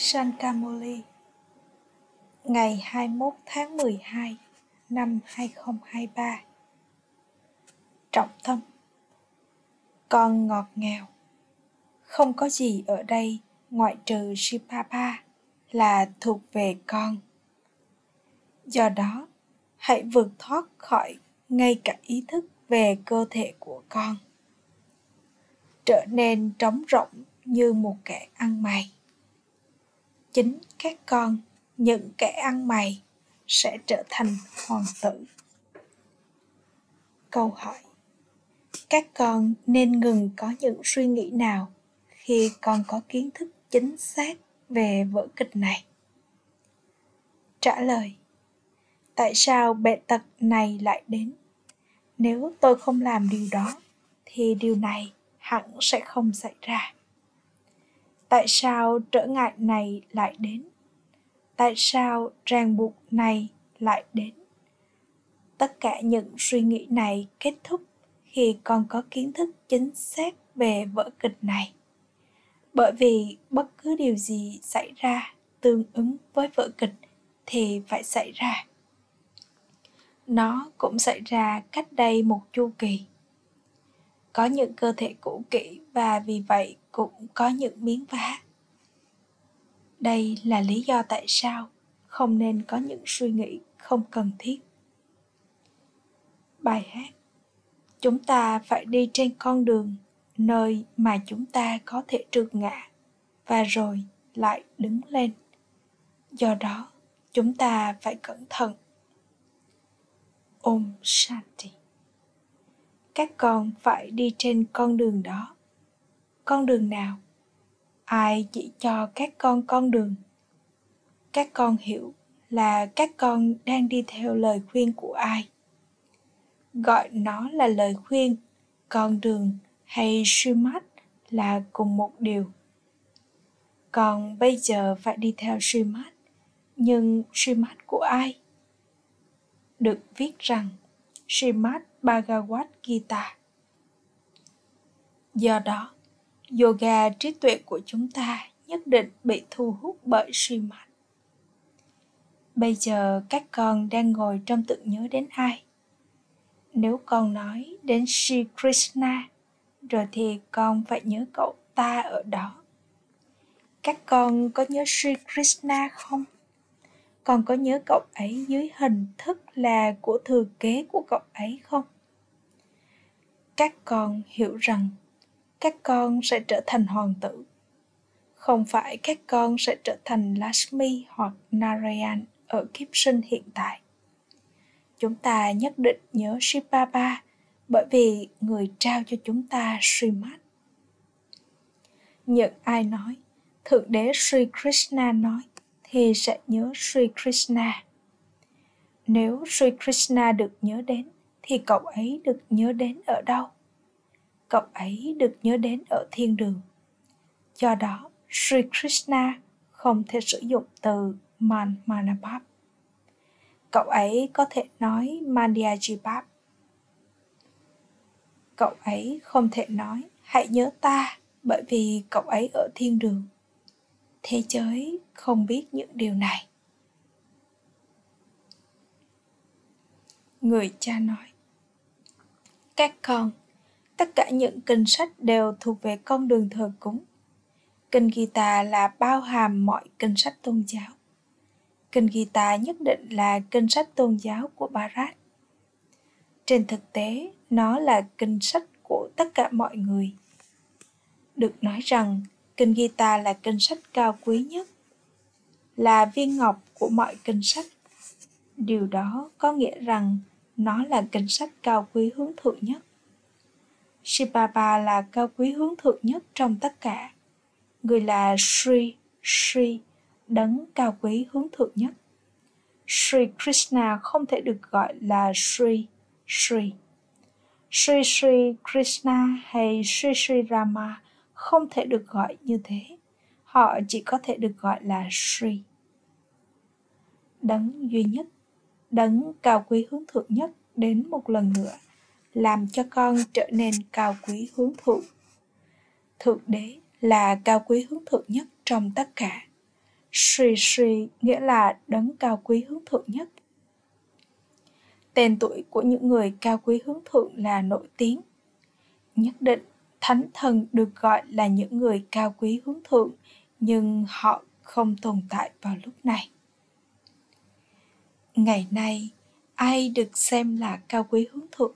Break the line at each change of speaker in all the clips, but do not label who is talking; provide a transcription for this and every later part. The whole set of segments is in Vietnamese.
Sankamoli Ngày 21 tháng 12 năm 2023 Trọng tâm. Con ngọt ngào. Không có gì ở đây ngoại trừ Shipapa là thuộc về con. Do đó, hãy vượt thoát khỏi ngay cả ý thức về cơ thể của con. Trở nên trống rỗng như một kẻ ăn mày chính các con, những kẻ ăn mày sẽ trở thành hoàng tử. Câu hỏi. Các con nên ngừng có những suy nghĩ nào khi con có kiến thức chính xác về vở kịch này? Trả lời. Tại sao bệnh tật này lại đến? Nếu tôi không làm điều đó, thì điều này hẳn sẽ không xảy ra tại sao trở ngại này lại đến? Tại sao ràng buộc này lại đến? Tất cả những suy nghĩ này kết thúc khi con có kiến thức chính xác về vở kịch này. Bởi vì bất cứ điều gì xảy ra tương ứng với vở kịch thì phải xảy ra. Nó cũng xảy ra cách đây một chu kỳ có những cơ thể cũ kỹ và vì vậy cũng có những miếng vá. Đây là lý do tại sao không nên có những suy nghĩ không cần thiết. Bài hát, chúng ta phải đi trên con đường nơi mà chúng ta có thể trượt ngã và rồi lại đứng lên. Do đó, chúng ta phải cẩn thận. Om shanti các con phải đi trên con đường đó. Con đường nào? Ai chỉ cho các con con đường? Các con hiểu là các con đang đi theo lời khuyên của ai? Gọi nó là lời khuyên, con đường hay Srimad là cùng một điều. Còn bây giờ phải đi theo Srimad, nhưng Srimad của ai? Được viết rằng Srimad Bhagavad Gita do đó yoga trí tuệ của chúng ta nhất định bị thu hút bởi Srimad. Bây giờ các con đang ngồi trong tự nhớ đến ai? Nếu con nói đến Sri Krishna, rồi thì con phải nhớ cậu ta ở đó. Các con có nhớ Sri Krishna không? Con có nhớ cậu ấy dưới hình thức là của thừa kế của cậu ấy không? Các con hiểu rằng các con sẽ trở thành hoàng tử không phải các con sẽ trở thành Lashmi hoặc Narayan ở kiếp sinh hiện tại. Chúng ta nhất định nhớ Shibaba bởi vì người trao cho chúng ta Srimad. Những ai nói, Thượng đế Sri Krishna nói thì sẽ nhớ Sri Krishna. Nếu Sri Krishna được nhớ đến thì cậu ấy được nhớ đến ở đâu? cậu ấy được nhớ đến ở thiên đường. Do đó, Sri Krishna không thể sử dụng từ Man Manabab. Cậu ấy có thể nói Mandyajibhap. Cậu ấy không thể nói hãy nhớ ta bởi vì cậu ấy ở thiên đường. Thế giới không biết những điều này. Người cha nói Các con tất cả những kinh sách đều thuộc về con đường thờ cúng. Kinh Gita là bao hàm mọi kinh sách tôn giáo. Kinh Gita nhất định là kinh sách tôn giáo của Bharat. Trên thực tế, nó là kinh sách của tất cả mọi người. Được nói rằng, kinh Gita là kinh sách cao quý nhất, là viên ngọc của mọi kinh sách. Điều đó có nghĩa rằng nó là kinh sách cao quý hướng thượng nhất Shibaba là cao quý hướng thượng nhất trong tất cả. Người là Sri, Sri, đấng cao quý hướng thượng nhất. Sri Krishna không thể được gọi là Sri, Sri. Sri Sri Krishna hay Sri Sri Rama không thể được gọi như thế. Họ chỉ có thể được gọi là Sri. Đấng duy nhất, đấng cao quý hướng thượng nhất đến một lần nữa làm cho con trở nên cao quý hướng thượng thượng đế là cao quý hướng thượng nhất trong tất cả Sri Sri nghĩa là đấng cao quý hướng thượng nhất. Tên tuổi của những người cao quý hướng thượng là nổi tiếng. Nhất định, thánh thần được gọi là những người cao quý hướng thượng, nhưng họ không tồn tại vào lúc này. Ngày nay, ai được xem là cao quý hướng thượng?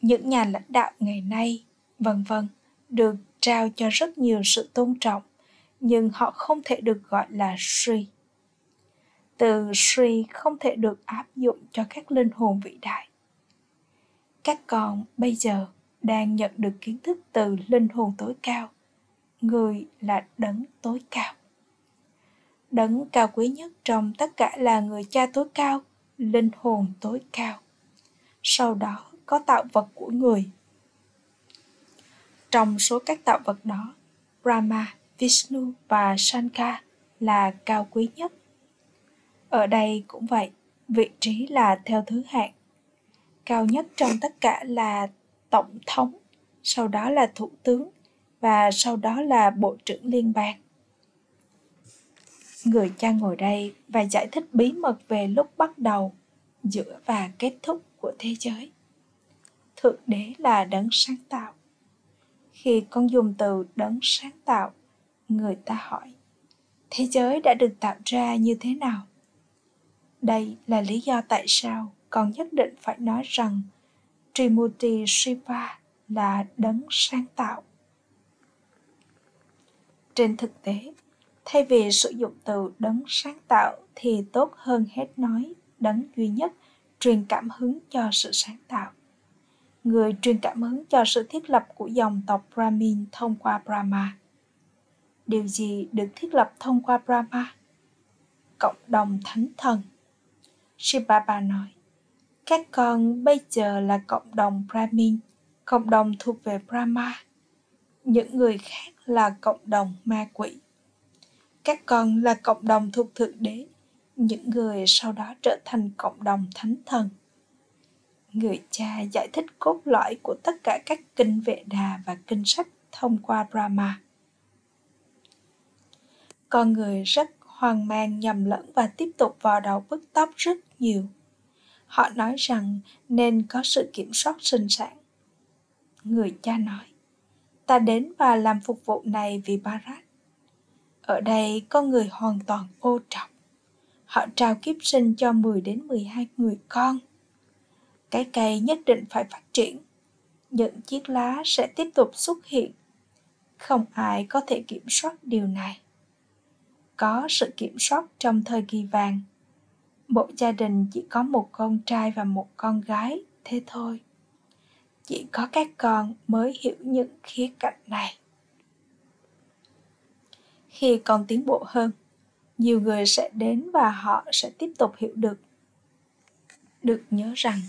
Những nhà lãnh đạo ngày nay, vân vân, được trao cho rất nhiều sự tôn trọng, nhưng họ không thể được gọi là Sri. Từ Sri không thể được áp dụng cho các linh hồn vĩ đại. Các con bây giờ đang nhận được kiến thức từ linh hồn tối cao, người là đấng tối cao. Đấng cao quý nhất trong tất cả là người cha tối cao, linh hồn tối cao. Sau đó có tạo vật của người. Trong số các tạo vật đó, Brahma, Vishnu và Shankar là cao quý nhất. Ở đây cũng vậy, vị trí là theo thứ hạng. Cao nhất trong tất cả là tổng thống, sau đó là thủ tướng và sau đó là bộ trưởng liên bang. Người cha ngồi đây và giải thích bí mật về lúc bắt đầu, giữa và kết thúc của thế giới. Thượng đế là đấng sáng tạo. Khi con dùng từ đấng sáng tạo, người ta hỏi, thế giới đã được tạo ra như thế nào? Đây là lý do tại sao con nhất định phải nói rằng Trimurti Shiva là đấng sáng tạo. Trên thực tế, thay vì sử dụng từ đấng sáng tạo thì tốt hơn hết nói đấng duy nhất truyền cảm hứng cho sự sáng tạo. Người truyền cảm hứng cho sự thiết lập của dòng tộc Brahmin thông qua Brahma. Điều gì được thiết lập thông qua Brahma? Cộng đồng thánh thần. Shibaba nói, các con bây giờ là cộng đồng Brahmin, cộng đồng thuộc về Brahma. Những người khác là cộng đồng ma quỷ. Các con là cộng đồng thuộc Thượng Đế, những người sau đó trở thành cộng đồng thánh thần. Người cha giải thích cốt lõi của tất cả các kinh vệ đà và kinh sách thông qua Brahma. Con người rất hoang mang nhầm lẫn và tiếp tục vào đầu bứt tóc rất nhiều. Họ nói rằng nên có sự kiểm soát sinh sản. Người cha nói, ta đến và làm phục vụ này vì Barat. Ở đây có người hoàn toàn ô trọng. Họ trao kiếp sinh cho 10 đến 12 người con. Cái cây nhất định phải phát triển. Những chiếc lá sẽ tiếp tục xuất hiện. Không ai có thể kiểm soát điều này có sự kiểm soát trong thời kỳ vàng một gia đình chỉ có một con trai và một con gái, thế thôi. Chỉ có các con mới hiểu những khía cạnh này. Khi con tiến bộ hơn, nhiều người sẽ đến và họ sẽ tiếp tục hiểu được. Được nhớ rằng,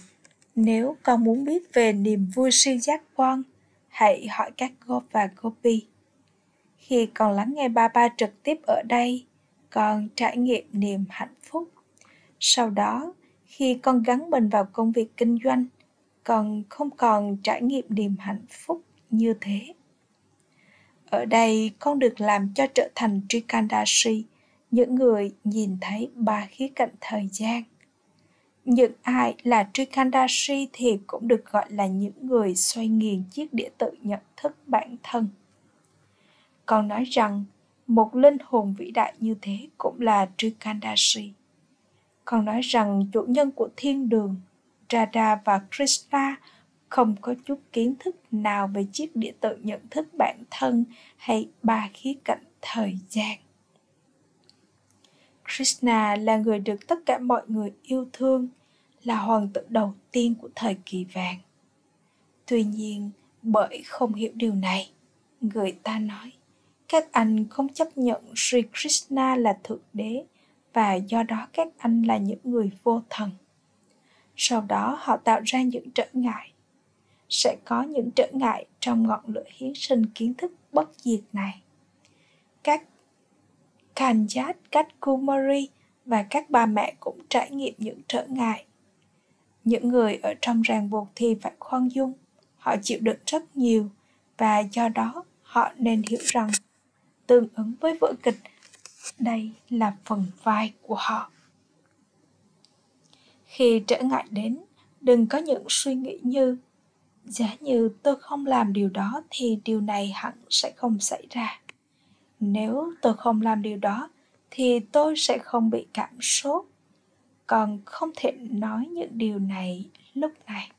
nếu con muốn biết về niềm vui siêu giác quan, hãy hỏi các gop và gopi khi còn lắng nghe ba ba trực tiếp ở đây, con trải nghiệm niềm hạnh phúc sau đó, khi con gắn mình vào công việc kinh doanh, con không còn trải nghiệm niềm hạnh phúc như thế. Ở đây, con được làm cho trở thành trikandashi những người nhìn thấy ba khía cạnh thời gian. Những ai là trikandashi thì cũng được gọi là những người xoay nghiền chiếc đĩa tự nhận thức bản thân. Con nói rằng, một linh hồn vĩ đại như thế cũng là Trikandashi. Còn nói rằng chủ nhân của thiên đường, Radha và Krishna không có chút kiến thức nào về chiếc địa tự nhận thức bản thân hay ba khía cạnh thời gian. Krishna là người được tất cả mọi người yêu thương, là hoàng tử đầu tiên của thời kỳ vàng. Tuy nhiên, bởi không hiểu điều này, người ta nói các anh không chấp nhận Sri Krishna là Thượng Đế và do đó các anh là những người vô thần. Sau đó họ tạo ra những trở ngại. Sẽ có những trở ngại trong ngọn lửa hiến sinh kiến thức bất diệt này. Các Kanjat, các Kumari và các bà mẹ cũng trải nghiệm những trở ngại. Những người ở trong ràng buộc thì phải khoan dung, họ chịu đựng rất nhiều và do đó họ nên hiểu rằng tương ứng với vở kịch đây là phần vai của họ. Khi trở ngại đến, đừng có những suy nghĩ như giá như tôi không làm điều đó thì điều này hẳn sẽ không xảy ra. Nếu tôi không làm điều đó thì tôi sẽ không bị cảm sốt. Còn không thể nói những điều này lúc này.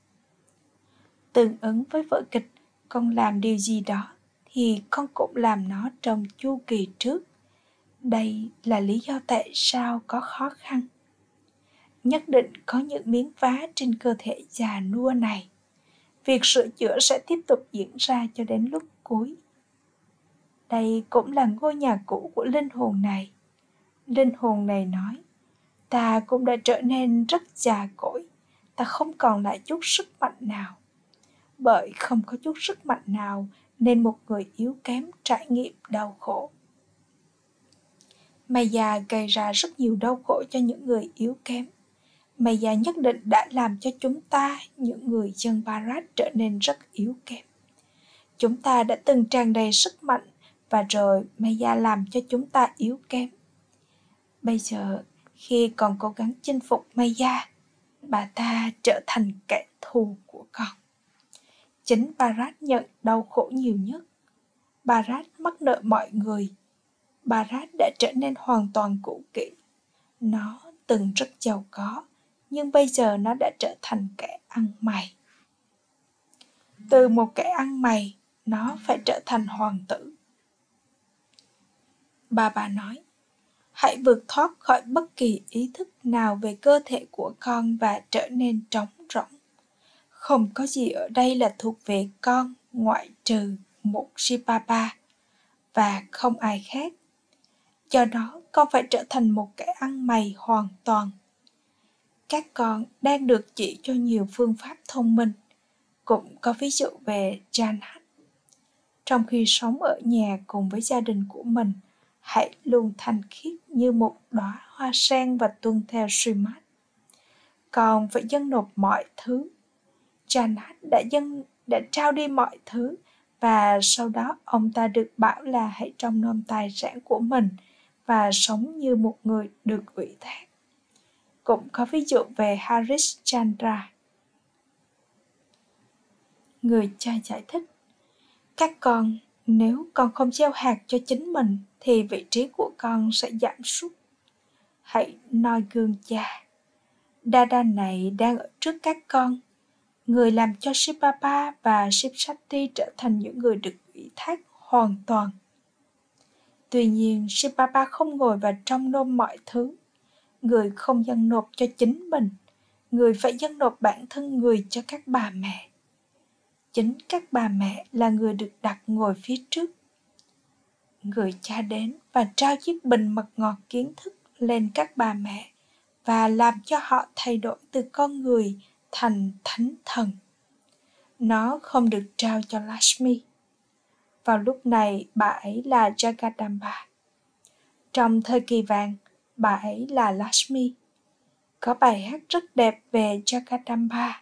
Tương ứng với vở kịch con làm điều gì đó thì con cũng làm nó trong chu kỳ trước đây là lý do tại sao có khó khăn. Nhất định có những miếng vá trên cơ thể già nua này. Việc sửa chữa sẽ tiếp tục diễn ra cho đến lúc cuối. Đây cũng là ngôi nhà cũ của linh hồn này. Linh hồn này nói, ta cũng đã trở nên rất già cỗi. Ta không còn lại chút sức mạnh nào. Bởi không có chút sức mạnh nào nên một người yếu kém trải nghiệm đau khổ. Maya gây ra rất nhiều đau khổ cho những người yếu kém. Maya nhất định đã làm cho chúng ta, những người dân Barat trở nên rất yếu kém. Chúng ta đã từng tràn đầy sức mạnh và rồi Maya làm cho chúng ta yếu kém. Bây giờ, khi còn cố gắng chinh phục Maya, bà ta trở thành kẻ thù của con. Chính Barat nhận đau khổ nhiều nhất. Barat mắc nợ mọi người Barat đã trở nên hoàn toàn cũ kỹ. Nó từng rất giàu có, nhưng bây giờ nó đã trở thành kẻ ăn mày. Từ một kẻ ăn mày, nó phải trở thành hoàng tử. Bà bà nói, hãy vượt thoát khỏi bất kỳ ý thức nào về cơ thể của con và trở nên trống rỗng. Không có gì ở đây là thuộc về con ngoại trừ một Shibaba và không ai khác do đó con phải trở thành một kẻ ăn mày hoàn toàn các con đang được chỉ cho nhiều phương pháp thông minh cũng có ví dụ về Jan Trong khi sống ở nhà cùng với gia đình của mình, hãy luôn thanh khiết như một đóa hoa sen và tuân theo Srimad. Còn phải dâng nộp mọi thứ. Jan đã dâng đã trao đi mọi thứ và sau đó ông ta được bảo là hãy trong nom tài sản của mình – và sống như một người được ủy thác. Cũng có ví dụ về Harish Chandra. Người cha giải thích, các con, nếu con không gieo hạt cho chính mình thì vị trí của con sẽ giảm sút. Hãy noi gương cha. Dada này đang ở trước các con. Người làm cho Shibaba và Shipshati trở thành những người được ủy thác hoàn toàn Tuy nhiên, Sipapa không ngồi và trong nôm mọi thứ. Người không dâng nộp cho chính mình, người phải dâng nộp bản thân người cho các bà mẹ. Chính các bà mẹ là người được đặt ngồi phía trước. Người cha đến và trao chiếc bình mật ngọt kiến thức lên các bà mẹ và làm cho họ thay đổi từ con người thành thánh thần. Nó không được trao cho Lashmi vào lúc này, bà ấy là Jagadamba. Trong thời kỳ vàng, bà ấy là Lashmi. Có bài hát rất đẹp về Jagadamba.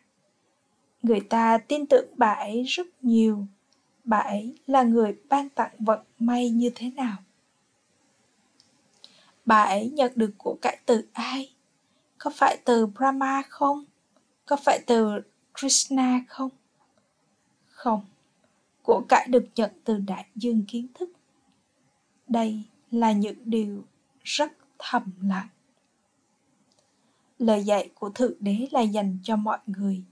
Người ta tin tưởng bà ấy rất nhiều. Bà ấy là người ban tặng vận may như thế nào? Bà ấy nhận được của cải từ ai? Có phải từ Brahma không? Có phải từ Krishna không? Không của cải được nhận từ đại dương kiến thức. Đây là những điều rất thầm lặng. Lời dạy của thượng đế là dành cho mọi người.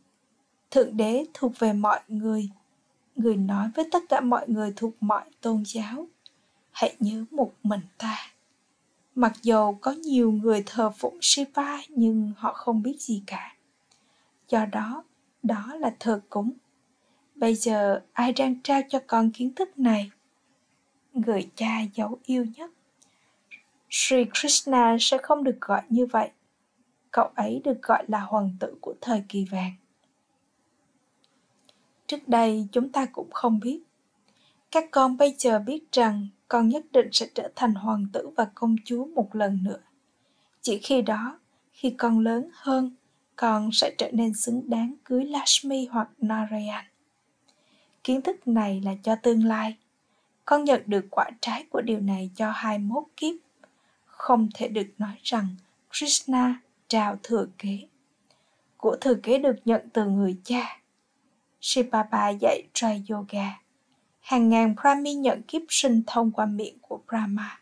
Thượng đế thuộc về mọi người. Người nói với tất cả mọi người thuộc mọi tôn giáo, hãy nhớ một mình ta. Mặc dầu có nhiều người thờ phụng shiva nhưng họ không biết gì cả. Do đó đó là thờ cúng Bây giờ ai đang trao cho con kiến thức này? Người cha dấu yêu nhất. Sri Krishna sẽ không được gọi như vậy. Cậu ấy được gọi là hoàng tử của thời kỳ vàng. Trước đây chúng ta cũng không biết. Các con bây giờ biết rằng con nhất định sẽ trở thành hoàng tử và công chúa một lần nữa. Chỉ khi đó, khi con lớn hơn, con sẽ trở nên xứng đáng cưới Lashmi hoặc Narayan kiến thức này là cho tương lai con nhận được quả trái của điều này cho 21 kiếp không thể được nói rằng Krishna trao thừa kế. Của thừa kế được nhận từ người cha. Sipapa dạy Trai Yoga. Hàng ngàn Brahmi nhận kiếp sinh thông qua miệng của Brahma.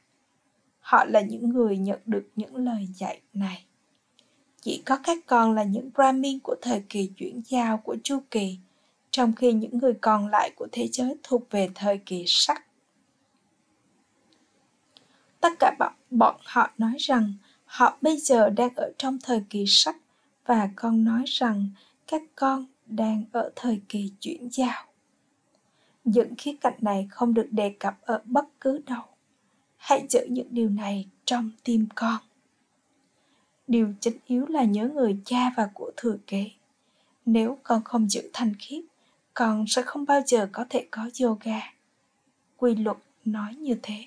Họ là những người nhận được những lời dạy này. Chỉ có các con là những Brahmin của thời kỳ chuyển giao của chu kỳ, trong khi những người còn lại của thế giới thuộc về thời kỳ sắc. Tất cả bọn, bọn họ nói rằng họ bây giờ đang ở trong thời kỳ sắc và con nói rằng các con đang ở thời kỳ chuyển giao. Những khía cạnh này không được đề cập ở bất cứ đâu. Hãy giữ những điều này trong tim con. Điều chính yếu là nhớ người cha và của thừa kế. Nếu con không giữ thanh khiết, con sẽ không bao giờ có thể có yoga. Quy luật nói như thế.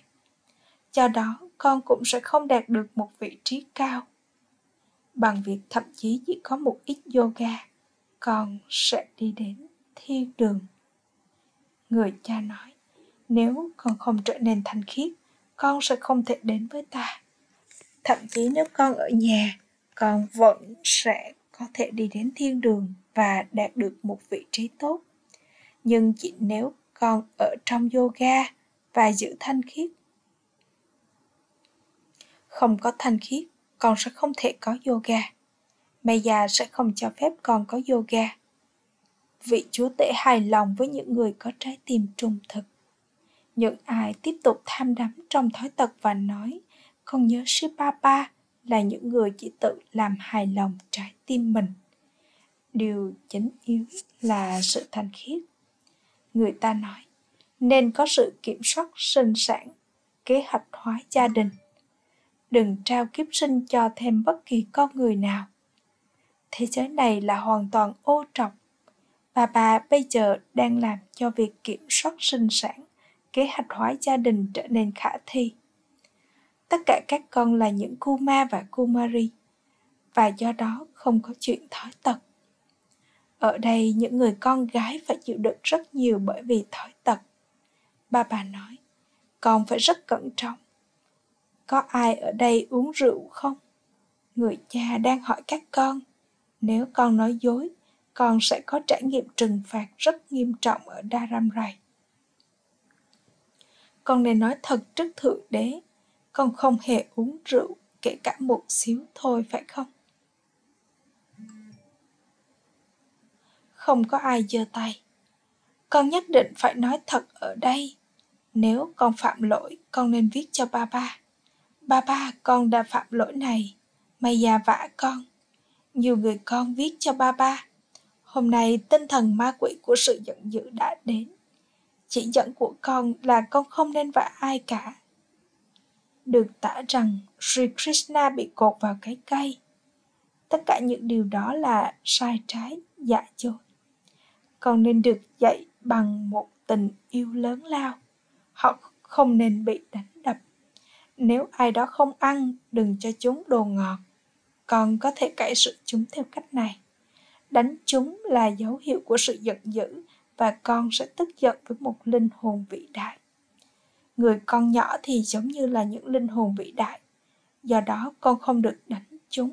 Do đó, con cũng sẽ không đạt được một vị trí cao. Bằng việc thậm chí chỉ có một ít yoga, con sẽ đi đến thiên đường. Người cha nói, nếu con không trở nên thanh khiết, con sẽ không thể đến với ta. Thậm chí nếu con ở nhà, con vẫn sẽ có thể đi đến thiên đường và đạt được một vị trí tốt. Nhưng chỉ nếu con ở trong yoga và giữ thanh khiết. Không có thanh khiết, con sẽ không thể có yoga. Maya sẽ không cho phép con có yoga. Vị chúa tể hài lòng với những người có trái tim trung thực. Những ai tiếp tục tham đắm trong thói tật và nói, con nhớ Shipapa là những người chỉ tự làm hài lòng trái tim mình. Điều chính yếu là sự thanh khiết. Người ta nói, nên có sự kiểm soát sinh sản, kế hoạch hóa gia đình. Đừng trao kiếp sinh cho thêm bất kỳ con người nào. Thế giới này là hoàn toàn ô trọc. và bà bây giờ đang làm cho việc kiểm soát sinh sản, kế hoạch hóa gia đình trở nên khả thi tất cả các con là những Kuma và Kumari và do đó không có chuyện thói tật. Ở đây những người con gái phải chịu đựng rất nhiều bởi vì thói tật. Ba bà nói, con phải rất cẩn trọng. Có ai ở đây uống rượu không? Người cha đang hỏi các con, nếu con nói dối, con sẽ có trải nghiệm trừng phạt rất nghiêm trọng ở Dharamrai. Con nên nói thật trước Thượng Đế con không hề uống rượu kể cả một xíu thôi phải không không có ai giơ tay. Con nhất định phải nói thật ở đây. Nếu con phạm lỗi con nên viết cho ba ba. Ba ba con đã phạm lỗi này. Mày già vả con. Nhiều người con viết cho ba ba. Hôm nay tinh thần ma quỷ của sự giận dữ đã đến. Chỉ dẫn của con là con không nên vả ai cả. Được tả rằng Sri Krishna bị cột vào cái cây. Tất cả những điều đó là sai trái, giả dối con nên được dạy bằng một tình yêu lớn lao. Họ không nên bị đánh đập. Nếu ai đó không ăn, đừng cho chúng đồ ngọt. Còn có thể cải sự chúng theo cách này. Đánh chúng là dấu hiệu của sự giận dữ và con sẽ tức giận với một linh hồn vĩ đại người con nhỏ thì giống như là những linh hồn vĩ đại do đó con không được đánh chúng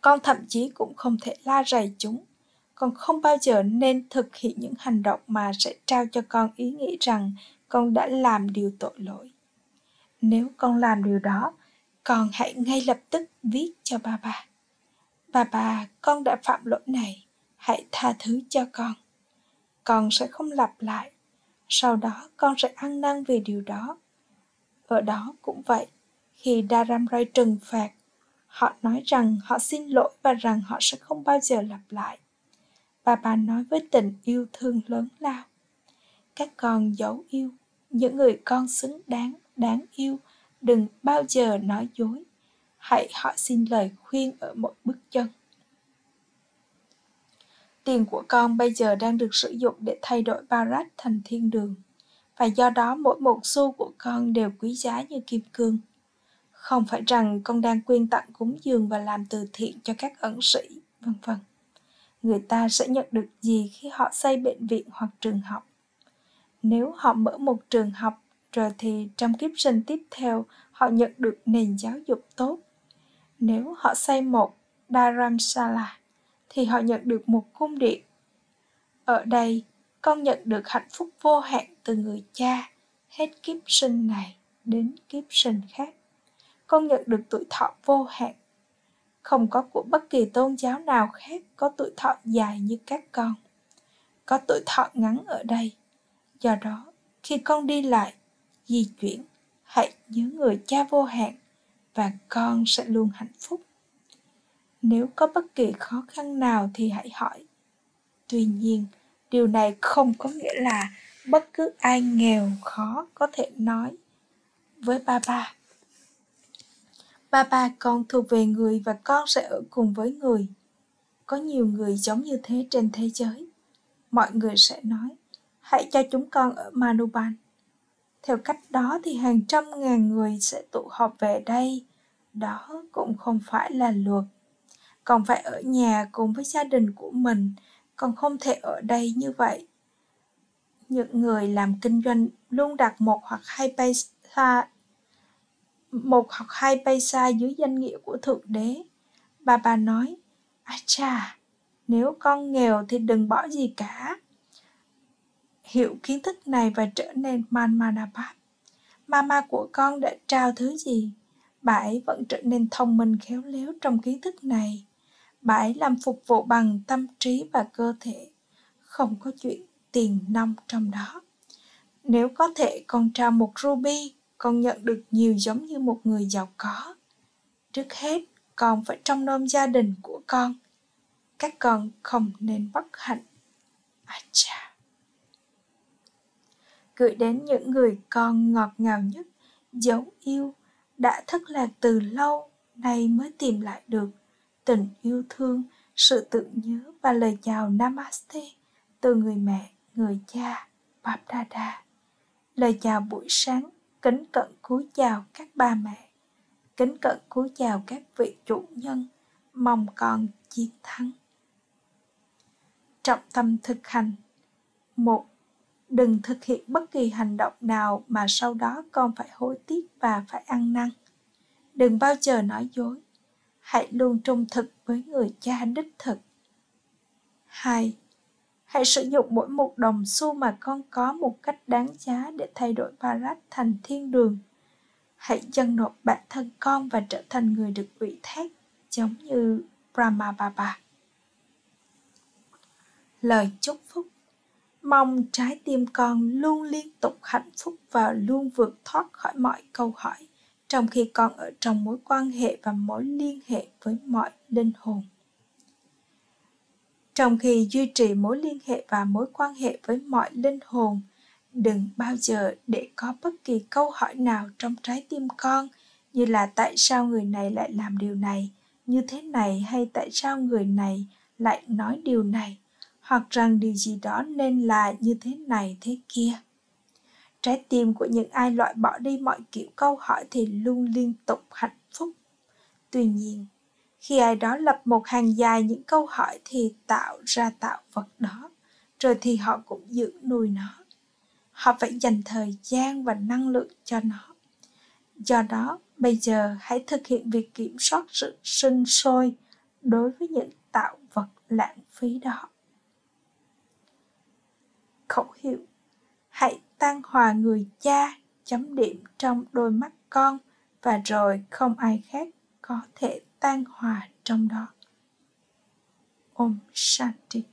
con thậm chí cũng không thể la rầy chúng con không bao giờ nên thực hiện những hành động mà sẽ trao cho con ý nghĩ rằng con đã làm điều tội lỗi nếu con làm điều đó con hãy ngay lập tức viết cho ba ba bà bà con đã phạm lỗi này hãy tha thứ cho con con sẽ không lặp lại sau đó con sẽ ăn năn về điều đó. Ở đó cũng vậy, khi Dharamrai trừng phạt, họ nói rằng họ xin lỗi và rằng họ sẽ không bao giờ lặp lại. Bà bà nói với tình yêu thương lớn lao. Các con dấu yêu, những người con xứng đáng, đáng yêu, đừng bao giờ nói dối. Hãy hỏi xin lời khuyên ở mỗi bước chân. Tiền của con bây giờ đang được sử dụng để thay đổi Barat thành thiên đường. Và do đó mỗi một xu của con đều quý giá như kim cương. Không phải rằng con đang quyên tặng cúng dường và làm từ thiện cho các ẩn sĩ, vân vân. Người ta sẽ nhận được gì khi họ xây bệnh viện hoặc trường học? Nếu họ mở một trường học, rồi thì trong kiếp sinh tiếp theo họ nhận được nền giáo dục tốt. Nếu họ xây một Dharamsala, thì họ nhận được một cung điện. Ở đây, con nhận được hạnh phúc vô hạn từ người cha, hết kiếp sinh này đến kiếp sinh khác. Con nhận được tuổi thọ vô hạn. Không có của bất kỳ tôn giáo nào khác có tuổi thọ dài như các con. Có tuổi thọ ngắn ở đây. Do đó, khi con đi lại, di chuyển, hãy nhớ người cha vô hạn và con sẽ luôn hạnh phúc. Nếu có bất kỳ khó khăn nào thì hãy hỏi. Tuy nhiên, điều này không có nghĩa là bất cứ ai nghèo khó có thể nói với ba ba ba ba, con thuộc về người và con sẽ ở cùng với người. Có nhiều người giống như thế trên thế giới. Mọi người sẽ nói, hãy cho chúng con ở manuban. Theo cách đó thì hàng trăm ngàn người sẽ tụ họp về đây. Đó cũng không phải là luật. Còn phải ở nhà cùng với gia đình của mình. Còn không thể ở đây như vậy. Những người làm kinh doanh luôn đặt một hoặc hai paisa một hoặc hai paisa dưới danh nghĩa của thượng đế. Bà bà nói à cha, nếu con nghèo thì đừng bỏ gì cả. Hiểu kiến thức này và trở nên man manapat. mama của con đã trao thứ gì? Bà ấy vẫn trở nên thông minh khéo léo trong kiến thức này. Bà ấy làm phục vụ bằng tâm trí và cơ thể, không có chuyện tiền nông trong đó. Nếu có thể, con trao một ruby con nhận được nhiều giống như một người giàu có. Trước hết con phải trông nom gia đình của con. Các con không nên bất hạnh. À cha gửi đến những người con ngọt ngào nhất dấu yêu đã thất lạc từ lâu nay mới tìm lại được tình yêu thương sự tưởng nhớ và lời chào namaste từ người mẹ người cha Babdada Lời chào buổi sáng, kính cận cúi chào các bà mẹ, kính cận cúi chào các vị chủ nhân, mong con chiến thắng. Trọng tâm thực hành một Đừng thực hiện bất kỳ hành động nào mà sau đó con phải hối tiếc và phải ăn năn. Đừng bao giờ nói dối. Hãy luôn trung thực với người cha đích thực. 2 Hãy sử dụng mỗi một đồng xu mà con có một cách đáng giá để thay đổi Barat thành thiên đường. Hãy dâng nộp bản thân con và trở thành người được ủy thác, giống như Brahma Baba. Lời chúc phúc Mong trái tim con luôn liên tục hạnh phúc và luôn vượt thoát khỏi mọi câu hỏi trong khi con ở trong mối quan hệ và mối liên hệ với mọi linh hồn trong khi duy trì mối liên hệ và mối quan hệ với mọi linh hồn, đừng bao giờ để có bất kỳ câu hỏi nào trong trái tim con như là tại sao người này lại làm điều này, như thế này hay tại sao người này lại nói điều này, hoặc rằng điều gì đó nên là như thế này thế kia. Trái tim của những ai loại bỏ đi mọi kiểu câu hỏi thì luôn liên tục hạnh phúc. Tuy nhiên khi ai đó lập một hàng dài những câu hỏi thì tạo ra tạo vật đó, rồi thì họ cũng giữ nuôi nó. Họ phải dành thời gian và năng lượng cho nó. Do đó, bây giờ hãy thực hiện việc kiểm soát sự sinh sôi đối với những tạo vật lãng phí đó. Khẩu hiệu, hãy tan hòa người cha chấm điểm trong đôi mắt con và rồi không ai khác có thể tan hòa trong đó. Om Shanti